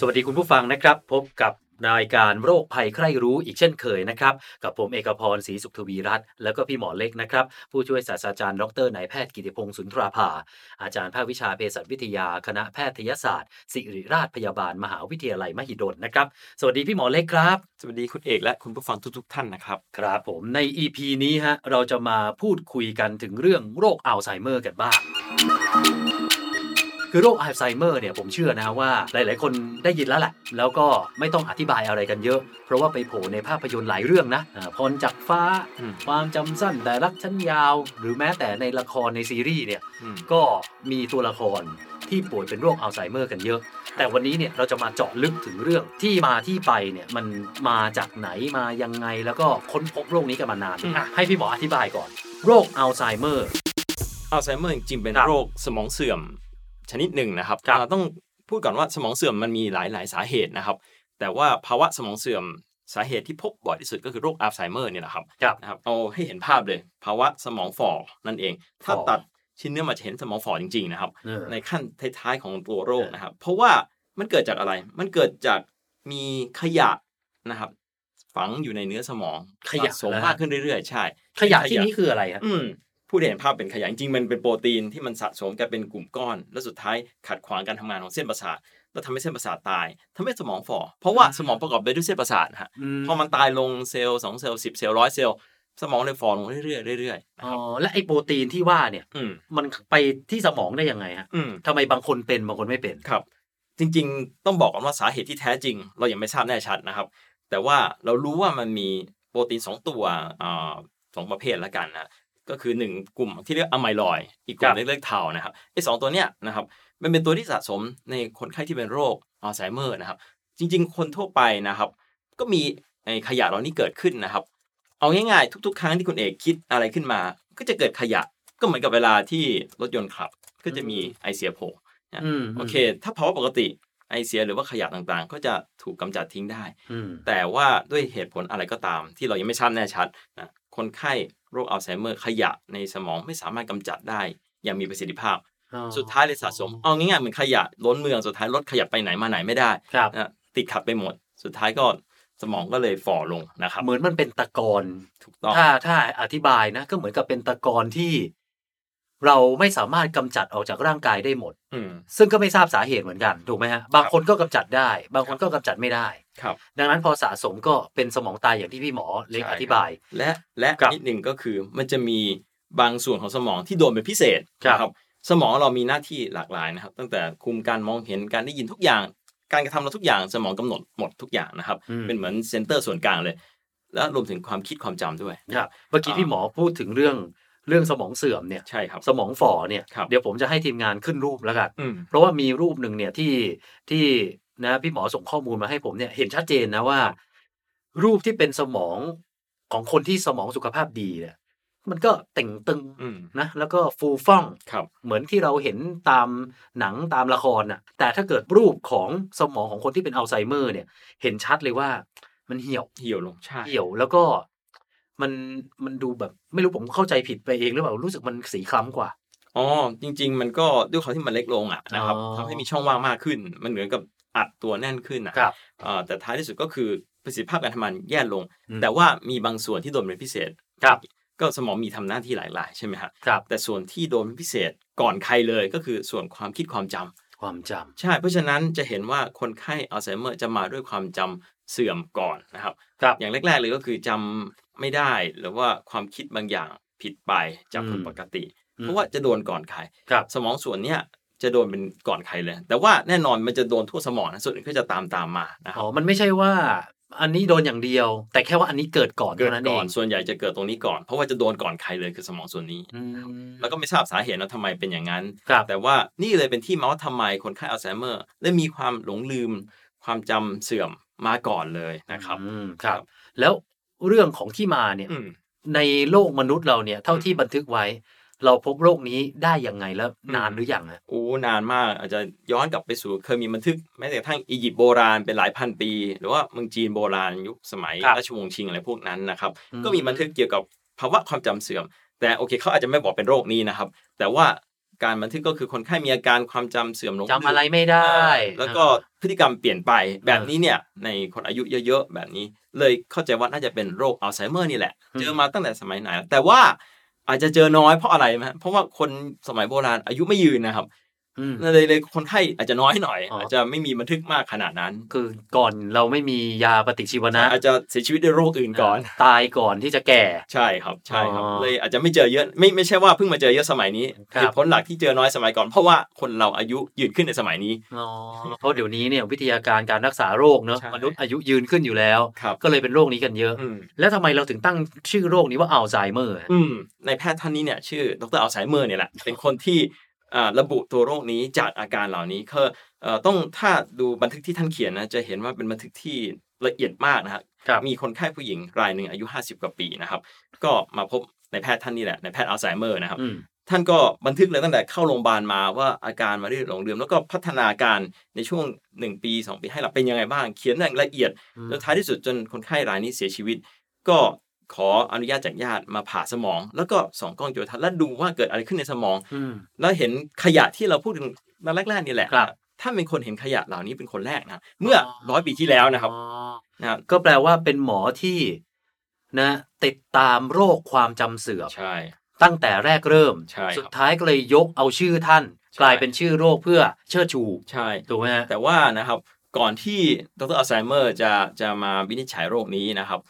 สวัสดีคุณผู้ฟังนะครับ พบกับรายการโรคภัยใครรู้อีกเช่นเคยนะครับ กับผมเอกพรศรีสุขทวีรัตน์แล้วก็พี่หมอเล็กนะครับ ผู้ช่วยศาสตราจารย์ดรนายแพทย์กิติพงศ์สุนทราภา อาจารย์ภาควิชาเภสัชวิทยา คณะแพทยศาสตร์ ศิริราชพยาบาลมหาวิทยาลัยมหิดลนะครับ สวัสดีพี่หมอเล็กครับ สวัสดีคุณเอกและคุณผู้ฟังทุกๆ ท่านนะครับครับผมใน EP นี้ฮะเราจะมาพูดคุยกันถึงเรื่องโรคอัลไซเมอร์กันบ้าง คือโรคอัลไซเมอร์เนี่ยผมเชื่อนะว่าหลาย ๆ คนได้ยินแล้วแหละ แล้วก็ไม่ต้องอธิบายอะไรกันเยอะ เพราะว่าไปโผล่ในภาพยนตร์หลายเรื่องนะอ่าพรจากฟ้าอืมความจำสั้นแต่รักฉันยาว หรือแม้แต่ในละครในซีรีส์เนี่ยอืมก็มีตัวละครที่ป่วยเป็นโรคอัลไซเมอร์กันเยอะ แต่วันนี้เนี่ยเราจะมาเจาะลึกถึงเรื่องที่มาที่ไปเนี่ยมันมาจากไหนมายังไงแล้วก็ค้นพบโรคนี้กันมานานอะให้พี่หมออธิบายก่อน โรคอัลไซเมอร์อัลไซเมอร์จริงๆเป็นครับโรคสมองเสื่อม ชนิดหนึ่งนะครับครับอ่าต้องพูดก่อนว่าสมองเสื่อมมันมีหลายๆสาเหตุนะครับ แต่ว่าภาวะสมองเสื่อมสาเหตุที่พบบ่อยที่สุดก็คือโรคอัลไซเมอร์เนี่ยนะครับครับนะครับเอาให้เห็นภาพเลย ภาวะสมองฝ่อนั่นเอง ถ้าฝ่อตัดชิ้นเนื้อมาจะเห็นสมองฝ่อจริงๆนะครับเออในขั้นท้ายๆของตัวโรคนะครับ เพราะว่ามันเกิดจากอะไร มันเกิดจากมีขยะนะครับ ฝังอยู่ในเนื้อสมองขยะสะสมเหรอฮะมากขึ้นเรื่อยๆ ใช่ ขยะที่นี้คืออะไรฮะอืม ผู้ได้เห็นภาพเป็นขยะจริงๆมันเป็นโปรตีนที่มันสะสมกันเป็นกลุ่มก้อน แล้วสุดท้ายขัดขวางการทำงานของเส้นประสาทแล้วทำให้เส้นประสาทตายทำให้สมองฝ่อเพราะว่าสมองประกอบไปด้วยเส้นประสาทฮะพอมันตายลงเซลล์สองเซลล์สิบเซลล์ร้อยเซลล์สมองเลยฝ่อลงเรื่อยๆเรื่อยๆนะอ๋อครับและไอ้โปรตีนที่ว่าเนี่ยอืมมันไปที่สมองได้ยังไงฮะอืมทำไมบางคนเป็นบางคนไม่เป็นครับ จริงๆ ต้องบอกก่อนว่าสาเหตุที่แท้จริง เรายังไม่ทราบแน่ชัดนะครับ แต่ว่าเรารู้ว่ามันมีโปรตีนสองตัวอ่าสองประเภทละกันนะ ก็คือหนึ่งกลุ่มที่เรียกอะไมลอยด์อีกกลุ่ครัมบเรียกเทานะครับไอ้สองตัวเนี้ยนะครับมันเป็นตัวที่สะสมในคนไข้ที่เป็นโรคอัลไซเมอร์นะครับ จริง ๆ คนทั่วไปนะครับ ก็มีไอ้ขยะเหล่านี้เกิดขึ้นนะครับ เอาง่ายๆ ทุก ๆ ครั้งที่คุณเอกคิดอะไรขึ้นมา ก็จะเกิดขยะก็เหมือนกับเวลาที่รถยนต์ขับ ก็จะมีไอเสียโผล่อืมโอเค ถ้าภาวะปกติไอเสียหรือว่าขยะต่างๆ ก็จะถูกกำจัดทิ้งได้อืมแต่ว่าด้วยเหตุผลอะไรก็ตาม ที่เรายังไม่ทราบแน่ชัดนะคนไข้ โรคอัลไซเมอร์ขยะในสมองไม่สามารถกำจัดได้ อย่างมีประสิทธิภาพอ๋อสุดท้ายเลยสะสม เอาง่ายๆเหมือนขยะล้นเมืองสุดท้ายรถขยับไปไหนมาไหนไม่ได้ครับนะติดขัดไปหมด สุดท้ายก็สมองก็เลยฝ่อลงนะครับ เหมือนมันเป็นตะกอนถูกต้องถ้าถ้าอธิบายนะ ก็เหมือนกับเป็นตะกอนที่ เราไม่สามารถกำจัดออกจากร่างกายได้หมดอืมซึ่งก็ไม่ทราบสาเหตุเหมือนกัน ถูกไหมฮะ บางคนก็กำจัดได้ บางคนก็กำจัดไม่ได้ ครับ ดังนั้นพอสะสมก็เป็นสมองตายอย่างที่พี่หมอเล็กใช่อธิบาย และและครับนิดหนึ่งก็คือมันจะมีบางส่วนของสมองที่โดนเป็นพิเศษครับนะสมองเรามีหน้าที่หลากหลายนะครับ ตั้งแต่คุมการมองเห็นการได้ยินทุกอย่าง การกระทำเราทุกอย่างสมองกำหนดหมดทุกอย่างนะครับอืมเป็นเหมือนเซ็นเตอร์ส่วนกลางเลย แล้วรวมถึงความคิดความจำด้วยครับเมื่อกี้พี่หมอพูดถึงเรื่องเรื่องสมองเสื่อมเนี่ยใช่ครับสมองฝ่อเนี่ยครับเดี๋ยวผมจะให้ทีมงานขึ้นรูปแล้วกันอืมเพราะว่ามีรูปหนึ่งเนี่ยที่ที่ นะพี่หมอส่งข้อมูลมาให้ผมเนี่ยเห็นชัดเจนนะว่า รูปที่เป็นสมองของคนที่สมองสุขภาพดีเนี่ยมันก็เต่งตึงอืมนะแล้วก็ฟูฟ่องครับเหมือนที่เราเห็นตามหนังตามละครน่ะ แต่ถ้าเกิดรูปของสมองของคนที่เป็นอัลไซเมอร์ เนี่ย เห็นชัดเลยว่า มันเหี่ยวเหี่ยวลงใช่เหี่ยวแล้วก็มันมันดูแบบไม่รู้ผมเข้าใจผิดไปเองหรือเปล่ารู้สึกมันสีคล้ำกว่าอ๋อจริง ๆ มันก็ด้วยความที่มันเล็กลงอะนะครับอ๋อทำให้มีช่องว่างมากขึ้น มันเหมือนกับ อัดตัวแน่นขึ้นอะครับอ่าแต่ท้ายที่สุดก็คือประสิทธิภาพการทำงานแย่ลงอืมแต่ว่ามีบางส่วนที่โดนเป็นพิเศษครับก็สมองมีทำหน้าที่หลาย ๆ ใช่ไหมฮะครับ แต่ส่วนที่โดนเป็นพิเศษก่อนใครเลยก็คือส่วนความคิดความจำความจใช่ เพราะฉะนั้นจะเห็นว่าคนไข้อัลไซเมอร์จะมาด้วยความจำเสื่อมก่อนนะครับำครับ อย่างแรก ๆ เลยก็คือจำไม่ได้หรือว่าความคิดบางอย่างผิดไปจากคนอืมปกติอืมเพราะว่าจะโดนก่อนใครครับสมองส่วนเนี้ย จะโดนเป็นก่อนใครเลย แต่ว่าแน่นอนมันจะโดนทั่วสมองนะส่วนอื่นก็จะตามตามมานะครัอ๋บอมันไม่ใช่ว่าอันนี้โดนอย่างเดียว แต่แค่ว่าอันนี้เกิดก่อนเกิดเท่านั้นเอก่อนงส่วนใหญ่จะเกิดตรงนี้ก่อน เพราะว่าจะโดนก่อนใครเลยคือสมองส่วนนี้อืมแล้วก็ไม่ทราบสาเหตุนะทำไมเป็นอย่างนั้นครับแต่ว่านี่เลยเป็นที่มาว่าทำไมคนไข้อัลไซเมอร์ได้มีความหลงลืม ความจำเสื่อมมาก่อนเลยนะครับอืมครับ แล้วเรื่องของที่มาเนี่ยอืมในโลกมนุษย์เราเนี่ยเท่าที่บันทึกไว้ เราพบโรคนี้ได้ยังไงแล้วอืมนานหรือยังอะโอ้นานมากอาจจะย้อนกลับไปสู่เคยมีบันทึกแม้แต่กระทั่งอียิปต์โบราณเป็นหลายพันปี หรือว่าเมืองจีนโบราณยุคสมัยราชวงศ์ชิงอะไรพวกนั้นนะครับ ก็มีบันทึกเกี่ยวกับภาวะความจำเสื่อม แต่โอเคเขาอาจจะไม่บอกเป็นโรคนี้นะครับ แต่ว่าการบันทึกก็คือคนไข้มีอาการความจำเสื่อมลงจำอะไรไม่ได้ แล้วก็พฤติกรรมเปลี่ยนไปแบบนี้เนี่ยในคนอายุเยอะๆแบบนี้ เลยเข้าใจว่าน่าจะเป็นโรคอัลไซเมอร์นี่แหละอืมเจอมาตั้งแต่สมัยไหนแล้วแต่ว่า อาจจะเจอน้อยเพราะอะไรไหมเพราะว่าคนสมัยโบราณอายุไม่ยืนนะครับ อืมเลยเลยคนไข้อาจจะน้อยหน่อยอ๋อออาจจะไม่มีบันทึกมากขนาดนั้น คือก่อนเราไม่มียาปฏิชีวนะ อาจจะเสียชีวิตด้วยโรคอื่นก่อน ตายก่อนที่จะแก่ใช่ครับใช่ครับอ๋อเลยอาจจะไม่เจอเยอะไม่ไม่ใช่ว่าเพิ่งมาเจอเยอะสมัยนี้ครับเหตุผลหลักที่เจอน้อยสมัยก่อนเพราะว่าคนเราอายุยืนขึ้นในสมัยนี้อ๋อเพราะเดี๋ยวนี้เนี่ยวิทยาการการรักษาโรคเนอะใช่มนุษย์อายุยืนขึ้นอยู่แล้วครับก็เลยเป็นโรคนี้กันเยอะอืมแล้วทำไมเราถึงตั้งชื่อโรคนี้ว่าอัลไซเมอร์อืมในแพทย์ท่านนี้เนี่ยชื่อดรอัลไซเมอร์เนี่ยแหละเป็นคนที่อ่า ระบุตัวโรคนี้จากอาการเหล่านี้คือเอ่อต้องถ้าดูบันทึกที่ท่านเขียนนะจะเห็นว่าเป็นบันทึกที่ละเอียดมากนะครับครับมีคนไข้ผู้หญิงรายหนึ่งอายุ 50 กว่าปีนะครับ ก็มาพบในแพทย์ท่านนี้แหละในแพทย์อัลไซเมอร์นะครับอืมท่านก็บันทึกเลยตั้งแต่เข้าโรงพยาบาลมาว่าอาการมาเรื่อยๆหลงลืมแล้วก็พัฒนาการในช่วง 1 ปี 2 ปีให้หลังเป็นยังไงบ้าง เขียนอย่างละเอียดอืมจนท้ายที่สุดจนคนไข้รายนี้เสียชีวิต ก็ ขออนุญาตจากญาติมาผ่าสมอง แล้วก็ส่องกล้องจุลทรรศน์แล้วดูว่าเกิดอะไรขึ้นในสมองอืมแล้วเห็นขยะที่เราพูดถึงมาแรกๆนี่แหละครับท่านเป็นคนเห็นขยะเหล่านี้เป็นคนแรกนะเมื่อร้อยปีที่แล้วนะครับอ๋อนะครับก็แปลว่าเป็นหมอที่นะ ติดตามโรคความจำเสื่อมใช่ ตั้งแต่แรกเริ่มใช่ครับสุดท้ายก็เลยยกเอาชื่อท่านใช่กลายเป็นชื่อโรคเพื่อเชิดชูใช่ถูกไหมฮะแต่ว่านะครับ ก่อนที่ดรอัลไซเมอร์จะจะมาวินิจฉัยโรคนี้นะครับ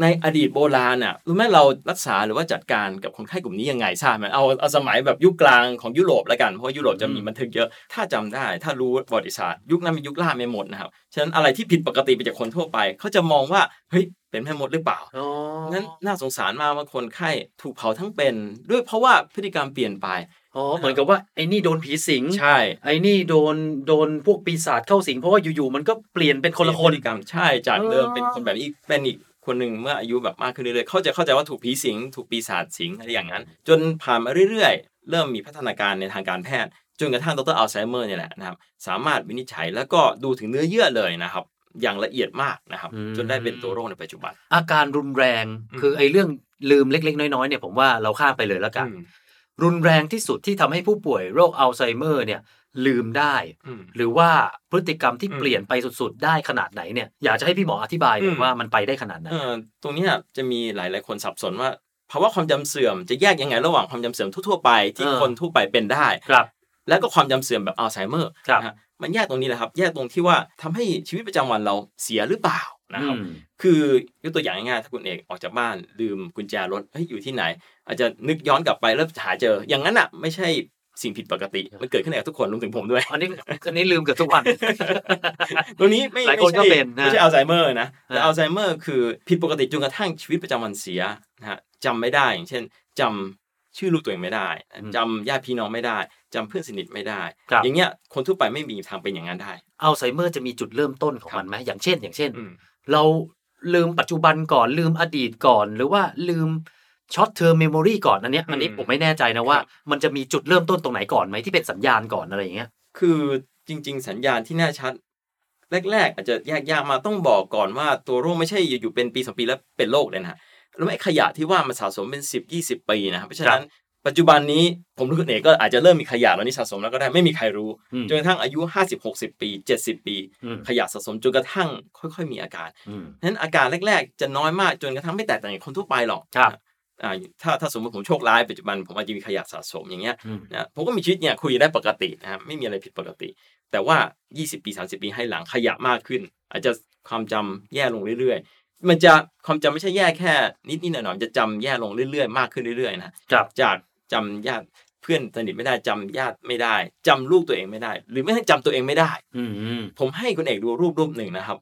ในอดีตโบราณน่ะรู้ไหมเรารักษาหรือว่าจัดการกับคนไข้กลุ่มนี้ยังไงทราบไหมเอาเอาสมัยแบบยุคกลางของยุโรปแล้วกันเพราะว่ายุโรปจะมีบันทึกเยอะ ถ้าจำได้ ถ้ารู้ประวัติศาสตร์ยุคนั้นเป็นยุคล่าไม่หมดนะครับฉะนั้นอะไรที่ผิดปกติไปจากคนทั่วไป เขาจะมองว่าเฮ้ยเป็นแม่มดหรือเปล่าอ๋อนั้นน่าสงสารมากว่าคนไข้ถูกเผาทั้งเป็น ด้วยเพราะว่าพฤติกรรมเปลี่ยนไปอ๋อเหมือนกับว่าไอ้นี่โดนผีสิงใช่ ไอ้นี่โดนโดนพวกปีศาจเข้าสิงเพราะว่าอยู่ๆมันก็เปลี่ยนเป็นคนละคนพฤติกรรมใช่จากเดิมอ๋อเป็นคนแบบนี้เป็นอีก คนหนึ่งเมื่ออายุแบบมากขึ้นเรื่อยๆเขาจะเข้าใจว่าถูกผีสิง ถูกปีศาจสิงอะไรอย่างนั้น จนผ่านมาเรื่อยๆ เริ่มมีพัฒนาการในทางการแพทย์ จนกระทั่งดรอัลไซเมอร์เนี่ยแหละนะครับ สามารถวินิจฉัยแล้วก็ดูถึงเนื้อเยื่อเลยนะครับ อย่างละเอียดมากนะครับอืมจนได้เป็นตัวโรคในปัจจุบัน อาการรุนแรงอืมคือไอ้เรื่องลืมเล็ก ๆ น้อยๆเนี่ยผมว่าเราข้ามไปเลยแล้วกันอืม รุนแรงที่สุดที่ทำให้ผู้ป่วยโรคอัลไซเมอร์เนี่ยลืมได้อืมหรือว่าพฤติกรรมที่อืมเปลี่ยนไปสุดๆ ได้ขนาดไหนเนี่ยอยากจะให้พี่หมออธิบายหน่อยอืมว่ามันไปได้ขนาดไหนเออตรงเนี้ยจะมีหลายๆคนสับสนว่าภาวะความจำเสื่อมจะแยกยังไงระหว่างความจำเสื่อมทั่วๆไปที่เออคนทั่วไปเป็นได้ครับ แล้วก็ความจำเสื่อมแบบอัลไซเมอร์ครับนะฮะมันแยกตรงนี้แหละครับ แยกตรงที่ว่าทำให้ชีวิตประจำวันเราเสียหรือเปล่า นะครับอืมคือยกตัวอย่างง่ายๆถ้าคุณเอกออกจากบ้านลืมกุญแจรถเฮ้ยอยู่ที่ไหน อาจจะนึกย้อนกลับไปแล้วหาเจอ อย่างนั้นอะไม่ใช่สิ่งผิดปกติ มันเกิดขึ้นกับทุกคนรวมถึงผมด้วย อันนี้อันนี้ลืมเกือบทุกวันตัวนี้ไม่หลายคนไม่ใช่ก็เป็นนะไม่ใช่อัลไซเมอร์นะ แต่ฮะอัลไซเมอร์คือผิดปกติจนกระทั่งชีวิตประจำวันเสียนะฮะจำไม่ได้อย่างเช่นจำชื่อลูกตัวเองไม่ได้จำญาติพี่น้องไม่ได้จำเพื่อนสนิทไม่ได้ครับอย่างเงี้ยคนทั่วไปไม่มีทางเป็นอย่างนั้นได้อัลไซเมอร์จะมีจุดเริ่มต้นของมันไหมอย่างเช่น อย่างเช่นอืม เราลืมปัจจุบันก่อนลืมอดีตก่อน หรือว่าลืม short-term memory ก่อนอันเนี้ยอันนี้อืมผมไม่แน่ใจนะว่าครับมันจะมีจุดเริ่มต้นตรงไหนก่อนไหมที่เป็นสัญญาณก่อนอะไรอย่างเงี้ย คือจริง ๆ สัญญาณที่แน่ชัดแรก ๆ อาจจะแยกยากมาต้องบอกก่อนว่าตัวโรคไม่ใช่อยู่ๆเป็นปีสองปีแล้วเป็นโรคเลยนะฮะแล้วไอ้ขยะที่ว่ามันสะสมเป็นสิบยี่สิบปีนะครับเพราะฉะนั้น ปัจจุบันนี้ผมรู้คุณเอกก็อาจจะเริ่มมีขยะเหล่านี้สะสมแล้วก็ได้ไม่มีใครรู้อืมจนกระทั่งอายุห้าสิบหกสิบปีเจ็ดสิบปีอืมขยะสะสมจนกระทั่งค่อย ๆ มีอาการอืมนั้นอาการแรก ๆ จะน้อยมากจนกระทั่งไม่แตกต่างจากคนทั่วไปหรอกครับอ่าถ้าถ้าสมมติผมโชคร้ายปัจจุบันผมอาจจะมีขยะสะสมอย่างเงี้ยอืมนะผมก็มีชีวิตเนี่ยคุยได้ปกตินะครับไม่มีอะไรผิดปกติ แต่ว่า 20 ปี 30 ปีให้หลังขยะมากขึ้น อาจจะความจำแย่ลงเรื่อยๆมันจะความจำไม่ใช่แย่แค่นิดๆหน่อยๆมันจะจำแย่ลงเรื่อยๆ มากขึ้นเรื่อยๆนะครับจาก จำญาติเพื่อนสนิทไม่ได้จำญาติไม่ได้จำลูกตัวเองไม่ได้ หรือไม่ทั้งจำตัวเองไม่ได้ อืมอืมผมให้คุณเอกดูรูปรูปหนึ่งนะครับ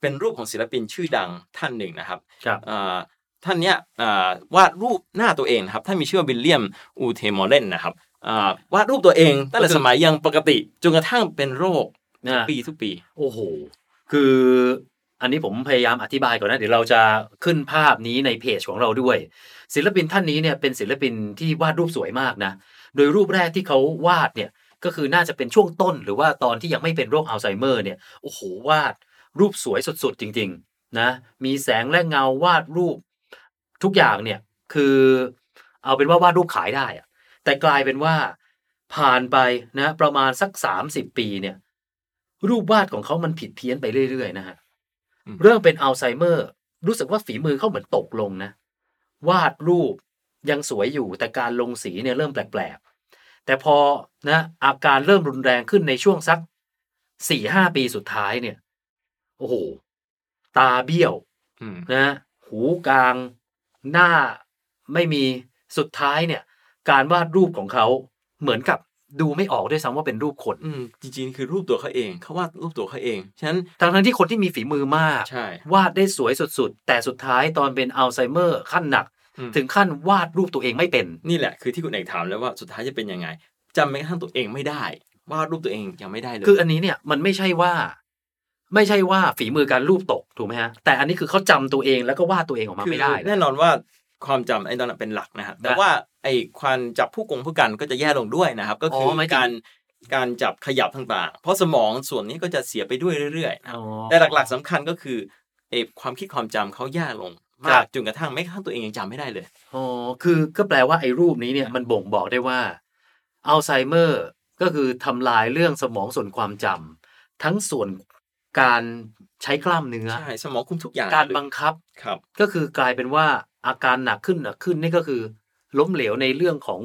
เป็นรูปของศิลปินชื่อดังท่านหนึ่งนะครับครับอ่าท่านเนี้ยอ่าวาดรูปหน้าตัวเองนะครับท่านมีชื่อว่าวิลเลียมอูเทมอร์เลนนะครับอ่าวาดรูปตัวเองตั้งแต่สมัยยังปกติจนกระทั่งเป็นโรคนะปีทุกปี โอ้โห คือ อันนี้ผมพยายามอธิบายก่อนนะเดี๋ยวเราจะขึ้นภาพนี้ในเพจของเราด้วย ศิลปินท่านนี้เนี่ยเป็นศิลปินที่วาดรูปสวยมากนะ โดยรูปแรกที่เขาวาดเนี่ยก็คือน่าจะเป็นช่วงต้นหรือว่าตอนที่ยังไม่เป็นโรคอัลไซเมอร์เนี่ยโอ้โหวาดรูปสวยสุดๆ จริงๆนะมีแสงและเงาวาดรูปทุกอย่างเนี่ยคือเอาเป็นว่าวาดรูปขายได้อะแต่กลายเป็นว่าผ่านไปนะประมาณสักสามสิบปีเนี่ยรูปวาดของเขามันผิดเพี้ยนไปเรื่อยๆนะฮะ เริ่มเป็นอัลไซเมอร์ รู้สึกว่าฝีมือเขาเหมือนตกลงนะ วาดรูปยังสวยอยู่แต่การลงสีเนี่ยเริ่มแปลกๆ แต่พอนะอาการเริ่มรุนแรงขึ้นในช่วงสักสี่ห้าปีสุดท้ายเนี่ย โอ้โห ตาเบี้ยวอืมนะ หูกลาง หน้าไม่มีสุดท้ายเนี่ย การวาดรูปของเขาเหมือนกับ ดูไม่ออกด้วยซ้ำว่าเป็นรูปคนอืมจริงๆ คือรูปตัวเขาเองเขาวาดรูปตัวเขาเองฉะนั้นทั้งทั้งๆที่คนที่มีฝีมือมาก ใช่ วาดได้สวยสุดๆ แต่สุดท้ายตอนเป็นอัลไซเมอร์ขั้นหนัก อืม ถึงขั้นวาดรูปตัวเองไม่เป็น นี่แหละคือที่คุณเอกถามแล้วว่าสุดท้ายจะเป็นยังไงจำแม้กระทั่งตัวเองไม่ได้วาดรูปตัวเองยังไม่ได้เลยคืออันนี้เนี่ยมันไม่ใช่ว่า ไม่ใช่ว่าฝีมือการรูปตกถูกไหมฮะแต่อันนี้คือเขาจำตัวเองแล้วก็วาดตัวเองออกมาคือไม่ได้แน่นอนว่าความจำไอ้ตอนนั้นเป็นหลักนะฮะแต่ว่า ไอ้ความจับผู้กงผู้กันก็จะแย่ลงด้วยนะครับ ก็คืออหมายถึงการการจับขยับต่างๆ เพราะสมองส่วนนี้ก็จะเสียไปด้วยเรื่อยๆนะครับอ๋อแต่หลักๆสำคัญก็คือไอ้ความคิดความจำเขาแย่ลงครัมากบจนกระทั่งแม้กระทั่งตัวเองยังจำไม่ได้เลย อ๋อ คือก็แปลว่าไอ้รูปนี้เนี่ยมันบ่งบอกได้ว่าอัลไซเมอร์ก็คือทำลายเรื่องสมองส่วนความจำทั้งส่วนการใช้กล้ามเนื้อ ใช่ สมองคุมทุกอย่าง การบังคับ ครับ ก็คือกลายเป็นว่าอาการหนักขึ้นหนักขึ้นนี่ก็คือ ล้มเหลวในเรื่องของ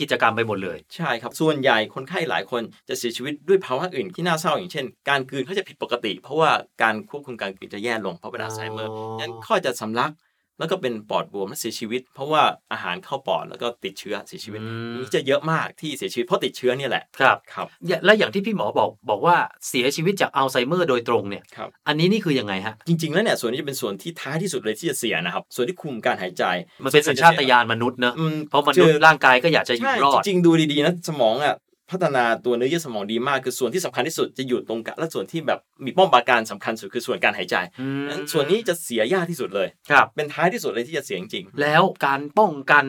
กิจกรรมไปหมดเลย ใช่ครับ ส่วนใหญ่คนไข้หลายคนจะเสียชีวิตด้วยภาวะอื่นที่น่าเศร้าอย่างเช่น การกลืนเขาจะผิดปกติ เพราะว่าการควบคุมการกลืนจะแย่ลงเพราะเป็นอัลไซเมอร์อ๋องั้นข้อจะสำลัก แล้วก็เป็นปอดบวมและเสียชีวิต เพราะว่าอาหารเข้าปอดแล้วก็ติดเชื้อเสียชีวิตอืมนี่จะเยอะมากที่เสียชีวิตเพราะติดเชื้อเนี่ยแหละครับครับอย่าและอย่างที่พี่หมอบอกบอกว่าเสียชีวิตจากอัลไซเมอร์โดยตรงเนี่ยครับอันนี้นี่คือยังไงฮะจริง ๆ แล้วเนี่ยส่วนนี้จะเป็นส่วนที่ท้ายที่สุดเลยที่จะเสียนะครับ ส่วนที่คุมการหายใจ มันเป็นสัญชาตญาณมนุษย์เนอะอืมเพราะมนุษย์ร่างกายก็อยากจะอยู่ใช่รอดจริงๆดูดีๆนะสมองอะ พัฒนาตัวเนื้อเยื่อสมองดีมากคือส่วนที่สำคัญที่สุดจะอยู่ตรงกลางและส่วนที่แบบมีป้อมปราการสำคัญสุดคือส่วนการหายใจอืมนั้นส่วนนี้จะเสียยากที่สุดเลยครับเป็นท้ายที่สุดเลยที่จะเสียจริงแล้วการป้องกัน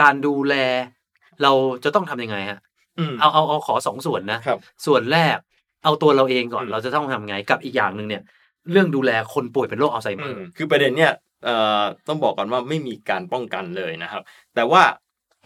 การดูแล เราจะต้องทำยังไงฮะๆอืมเอาเอาเอาขอสองส่วนนะครับส่วนแรกเอาตัวเราเองก่อนอืมเราจะต้องทำไงกับอีกอย่างหนึ่งเนี่ยเรื่องดูแลคนป่วยเป็นโรคอัลไซเมอร์คือประเด็นเนี่ยเอ่อต้องบอกก่อนว่าไม่มีการป้องกันเลยนะครับ แต่ว่า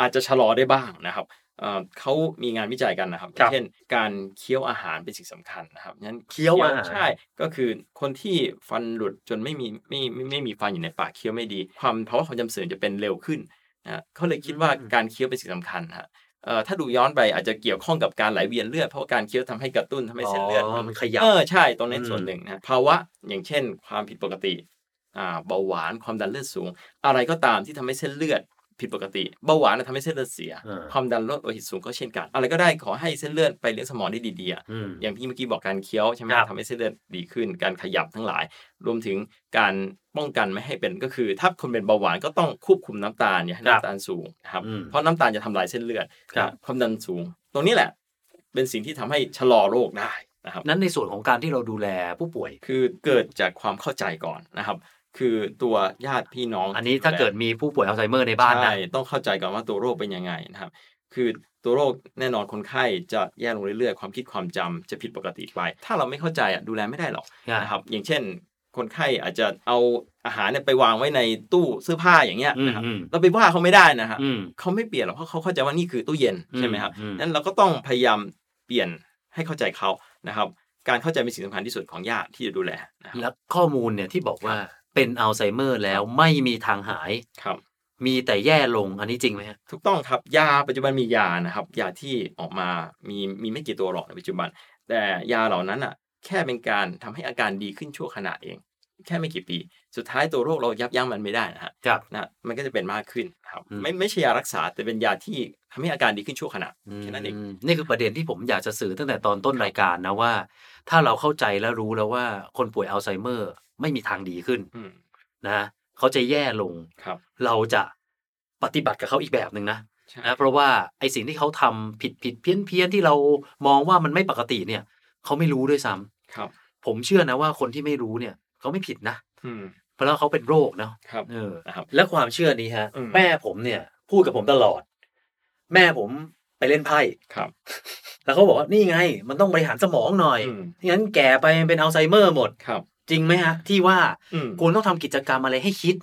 อาจจะชะลอได้บ้างนะครับ เอ่อเขามีงานวิจัยกันนะครับครับ เช่น การเคี้ยวอาหารเป็นสิ่งสำคัญนะครับงั้นเคี้ยวอาหารใช่ ก็คือคนที่ฟันหลุดจนไม่มีไม่ไม่ไม่มีฟันอยู่ในปากเคี้ยวไม่ดี ความภาวะความจำเสื่อมจะเป็นเร็วขึ้นนะเขาเลยคิดว่าการเคี้ยวเป็นสิ่งสำคัญนะฮะเอ่อถ้าดูย้อนไปอาจจะเกี่ยวข้องกับการไหลเวียนเลือดเพราะว่าการเคี้ยวทำให้กระตุ้นทำให้เส้นเลือดอ๋อมันขยับเออใช่ตรงนี้อืมส่วนหนึ่งนะภาวะอย่างเช่น ความผิดปกติอ่าเบาหวานความดันเลือดสูง อะไรก็ตามที่ทำให้เส้นเลือด ผิดปกติ เบาหวานนะทำให้เส้นเลือดเสียอ่าความดันโลหิตสูงก็เช่นกัน อะไรก็ได้ขอให้เส้นเลือดไปเลี้ยงสมองได้ดีๆอะอืมอย่างที่เมื่อกี้บอกการเคี้ยวใช่ไหมครับทำให้เส้นเลือดดีขึ้น การขยับทั้งหลาย รวมถึงการป้องกันไม่ให้เป็นก็คือ ถ้าคนเป็นเบาหวานก็ต้องควบคุมน้ำตาลอย่าให้น้ำตาลสูงนะครับอืมเพราะน้ำตาลจะทำลายเส้นเลือดครับความดันสูง ตรงนี้แหละ เป็นสิ่งที่ทำให้ชะลอโรคได้นะครับนั้นในส่วนของการที่เราดูแลผู้ป่วยคือเกิดจากความเข้าใจก่อนนะครับ คือตัวญาติพี่น้อง อันนี้ถ้าเกิดมีผู้ป่วยอัลไซเมอร์ในบ้านนะใช่ต้องเข้าใจก่อนว่าตัวโรคเป็นยังไงนะครับ คือตัวโรคแน่นอนคนไข้จะแย่ลงเรื่อยๆ ความคิดความจำจะผิดปกติไป ถ้าเราไม่เข้าใจอะดูแลไม่ได้หรอกครับนะครับ อย่างเช่น คนไข้อาจจะเอาอาหารเนี่ยไปวางไว้ในตู้เสื้อผ้าอย่างเงี้ยอืมนะครับอืมเราไปว่าเขาไม่ได้นะฮะอืมเขาไม่เปลี่ยนหรอกเพราะเขาเข้าใจว่านี่คือตู้เย็นใช่ไหมครับอืมนั้นเราก็ต้องพยายามเปลี่ยนให้เข้าใจเขานะครับ การเข้าใจเป็นสิ่งสำคัญที่สุดของญาติที่จะดูแลนะครับแล้วข้อมูลเนี่ยที่บอกว่า เป็นอัลไซเมอร์แล้วไม่มีทางหายครับ มีแต่แย่ลงอันนี้จริงไหมฮะถูกต้องครับยาปัจจุบันมียานะครับยาที่ออกมามีมีไม่กี่ตัวหรอกในปัจจุบัน แต่ยาเหล่านั้นอะแค่เป็นการทำให้อาการดีขึ้นชั่วขณะเอง แค่ไม่กี่ปี สุดท้ายตัวโรคเรายับยั้งมันไม่ได้นะฮะครับนะมันก็จะเป็นมากขึ้นครับอืมไม่ไม่ใช่ยารักษาแต่เป็นยาที่ทำให้อาการดีขึ้นชั่วขณะแค่นั้นเองมนี่คือประเด็นที่ผมอยากจะสื่อตั้งแต่ตอนต้นรายการนะว่า ถ้าเราเข้าใจและรู้แล้วว่าคนป่วยอัลไซเมอร์ ไม่มีทางดีขึ้นอืมนะเขาจะแย่ลงครับ เราจะปฏิบัติกับเขาอีกแบบหนึ่งนะใช่นะเพราะว่าไอสิ่งที่เขาทำผิดผิดเพี้ยนเพี้ยนที่เรามองว่ามันไม่ปกติเนี่ยเขาไม่รู้ด้วยซ้ำครับ ผมเชื่อนะว่าคนที่ไม่รู้เนี่ยเขาไม่ผิดนะอืมเพราะแล้วเขาเป็นโรคเนาะครับเออนะครับและความเชื่อนี้ฮะอืมแม่ผมเนี่ย พูดกับผมตลอด แม่ผมไปเล่นไพ่ครับ แล้วเขาบอกว่านี่ไง มันต้องบริหารสมองหน่อยอืมไม่งั้นแก่ไปเป็นอัลไซเมอร์หมดครับ จริงไหมฮะ ที่ว่าอืมคุณต้องทำกิจกรรมอะไรให้คิด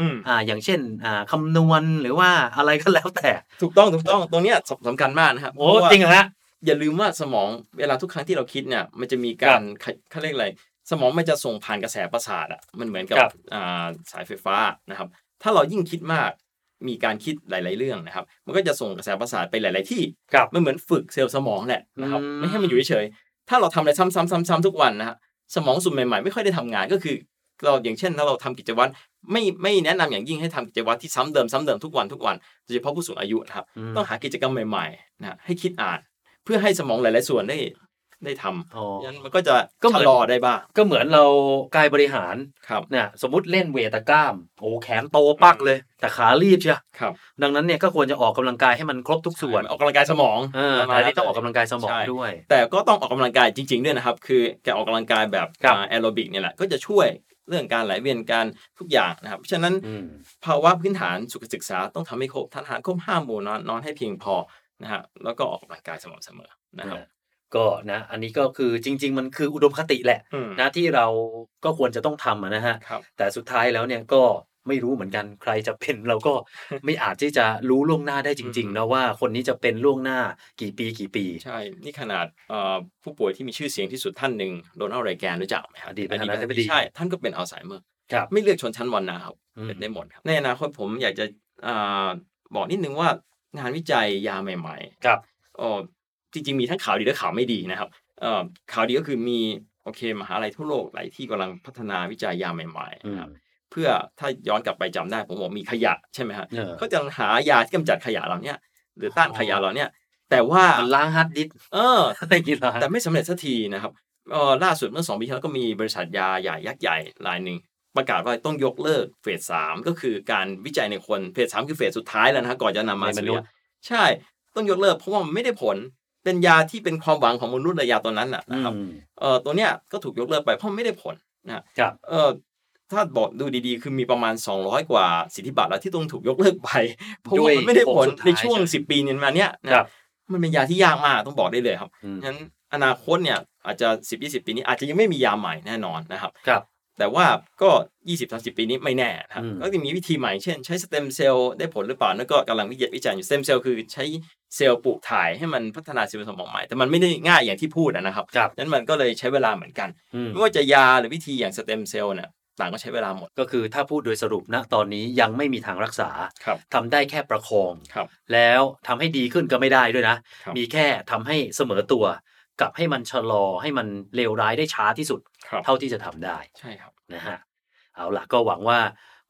อืมอ่าอย่างเช่นอ่าคำนวณหรือว่าอะไรก็แล้วแต่ ถูกต้องถูกต้องตรงเนี้ยสำสำคัญมากนะครับโอ้เพาะว่าจริงเหรอฮะอย่าลืมว่าสมองเวลาทุกครั้งที่เราคิดเนี่ยมันจะมีการเขาเขาเรียกอะไรสมองมันจะส่งผ่านกระแสประสาทอะมันเหมือนกับครับอ่าสายไฟฟ้านะครับ ถ้าเรายิ่งคิดมากมีการคิดหลาย ๆ เรื่องนะครับ มันก็จะส่งกระแสประสาทไปหลาย ๆ ที่ครับมันเหมือนฝึกเซลล์สมองแหละนะครับอืมไม่ให้มันอยู่เฉยๆถ้าเราทำอะไรซ้ำๆๆๆทุกวันนะฮะ สมองส่วนใหม่ๆ ไม่ค่อยได้ทำงานก็คือ เราอย่างเช่นถ้าเราทำกิจวัตรไม่ไม่แนะนำอย่างยิ่งให้ทำกิจวัตรที่ซ้ำเดิมซ้ำเดิมทุกวันทุกวันโดยเฉพาะผู้สูงอายุนะครับอืมต้องหากิจกรรมใหม่ๆนะให้คิดอ่าน เพื่อให้สมองหลาย ๆ ส่วนได้ ได้ทำอ๋องั้นมันก็จะก็เหมือนชะลอได้บ้าง ก็เหมือนเรากายบริหารครับเนี่ยสมมติเล่นเวทตะกร้าม โอ้แขนโตปักเลย แต่ขารีบเชียวครับ ดังนั้นเนี่ยก็ควรจะออกกำลัลังกายให้มันครบทุกส่วน ออกกำลังกายสมองเออประมาณแต่อันนี้ต้องออกกำลังกายสมองใช่ด้วย แต่ก็ต้องออกกำลังกายจริง ๆ ด้วยนะครับ คือการออกกำลังกายแบบครับแอโรบิกเนี่ยแหละก็จะช่วยเรื่องการไหลเวียนการทุกอย่างนะครับเพราะฉะนั้นอืมภาวะพื้นฐานสุขศึกษาต้องทำให้ครบทานอาหารครบห้าหมู่นอนนอนให้เพียงพอนะฮะแล้วก็ออกกำลังกายสม่ำเสมอนะครับ ก็นะอันนี้ก็คือจริง ๆ มันคืออุดมคติแหละอืมนะที่เราก็ควรจะต้องทำอะนะฮะครับแต่สุดท้ายแล้วเนี่ยก็ไม่รู้เหมือนกันใครจะเป็นเราก็ไม่อาจที่จะรู้ล่วงหน้าได้จริงอืมๆนะว่าคนนี้จะเป็นล่วงหน้ากี่ปีกี่ปี ใช่ นี่ขนาดเอ่อผู้ป่วยที่มีชื่อเสียงที่สุดท่านหนึ่งโดนัลด์ไรแกนรู้จักไหมครับอดีตประธานาธิบดีใช่ ท่านก็เป็นอัลไซเมอร์ครับไม่เลือกชนชั้นวรรณะครับอืมเป็นได้หมดครับในอนาคตผมอยากจะอ่าบอกนิดนึงว่างานวิจัยยาใหม่ครับๆอ๋อ จริงๆมีทั้งข่าวดีและข่าวไม่ดีนะครับเอ่อข่าวดีก็คือมีโอเคมหาลัยทั่วโลกหลายที่กำลังพัฒนาวิจัยยาใหม่ๆนะครับเพื่อถ้าย้อนกลับไปจำได้ผมบอกมีขยะใช่ไหมฮะเออเขาจะหายาที่กำจัดขยะเหล่าเนี้ยหรือต้านขยะเหล่าเนี้ยแต่ว่ามันล้างฮาร์ดดิสก์เอออะไรกินเหรอฮะแต่ไม่สำเร็จสักทีนะครับเออล่าสุดเมื่อสองปีที่แล้วก็มีบริษัทยาใหญ่ยักษ์ใหญ่รายหนึ่งประกาศว่าต้องยกเลิก phase สามก็คือการวิจัยในคน phase สามคือ phase สุดท้ายแล้วนะฮะก่อนจะนำมาในมสู่นุษยาย์ใช่ ต้องยกเลิกเพราะว่ามันไม่ได้ผล เป็นยาที่เป็นความหวังของมนุษย์ระยาตัวนั้นนะอืนะครับมเออตัวเนี้ยก็ถูกยกเลิกไปเพราะมันไม่ได้ผลนะครับเออถ้าบอกดูดีๆ คือมีประมาณ 200 กว่าสิทธิบัตรแล้วที่ต้องถูกยกเลิกไปเพราะว่ามันไม่ได้ผลด้วยในช่วงสุดท้าย10 ปีนี้มาเนี้ยนะครับมันเป็นยาที่ยากมากต้องบอกได้เลยครับอืมงั้นอนาคตเนี่ยอาจจะ 10 20 ปีนี้อาจจะยังไม่มียาใหม่แน่นอนนะครับครับ แต่ว่าก็ 20 30 ปีนี้ไม่แน่นะครับอืมก็จะมีวิธีใหม่เช่น ใช้สเต็มเซลล์ได้ผลหรือเปล่านั่นก็กำลังวิจัยวิจัยอยู่สเต็มเซลล์คือใช้เซลล์ปลูกถ่ายให้มันพัฒนาเซลล์สมองใหม่ แต่มันไม่ได้ง่ายอย่างที่พูดนะครับครับนั้นมันก็เลยใช้เวลาเหมือนกันอืมไม่ว่าจะยาหรือวิธีอย่างสเต็มเซลล์เนี่ยต่างก็ใช้เวลาหมด ก็คือถ้าพูดโดยสรุปนะตอนนี้ยังไม่มีทางรักษาครับทำได้แค่ประคองครับแล้วทำให้ดีขึ้นก็ไม่ได้ด้วยนะครับมีแค่ทำให้เสมอตัว กับให้มันชะลอให้มันเลวร้ายได้ช้าที่สุดครับเท่าที่จะทำได้ใช่ครับนะฮะเอาล่ะก็หวังว่า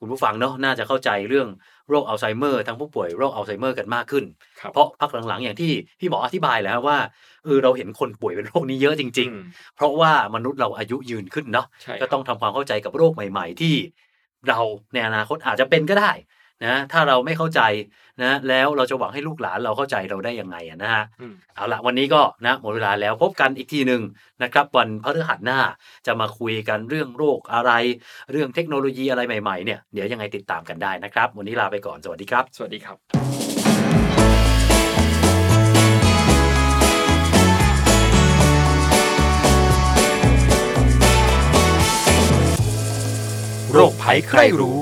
คุณผู้ฟังเนาะน่าจะเข้าใจเรื่องโรคอัลไซเมอร์ทั้งผู้ป่วยโรคอัลไซเมอร์กันมากขึ้นครับเพราะพักหลังๆ อย่างที่พี่หมออธิบายแล้วว่าเออเราเห็นคนป่วยเป็นโรคนี้เยอะจริงอืมๆเพราะว่ามนุษย์เราอายุยืนขึ้นเนาะใช่ก็ต้องทำความเข้าใจกับโรคใหม่ ๆ ที่เราในอนาคตอาจจะเป็นก็ได้ นะถ้าเราไม่เข้าใจนะแล้วเราจะหวังให้ลูกหลานเราเข้าใจเราได้ยังไงอะนะฮะอืมเอาละวันนี้ก็นะหมดเวลาแล้วพบกันอีกทีหนึ่งนะครับวันพฤหัสหน้าจะมาคุยกันเรื่องโรคอะไร เรื่องเทคโนโลยีอะไรใหม่ๆเนี่ยเดี๋ยวยังไงติดตามกันได้นะครับ วันนี้ลาไปก่อนสวัสดีครับ สวัสดีครับ โรคภัยใครรู้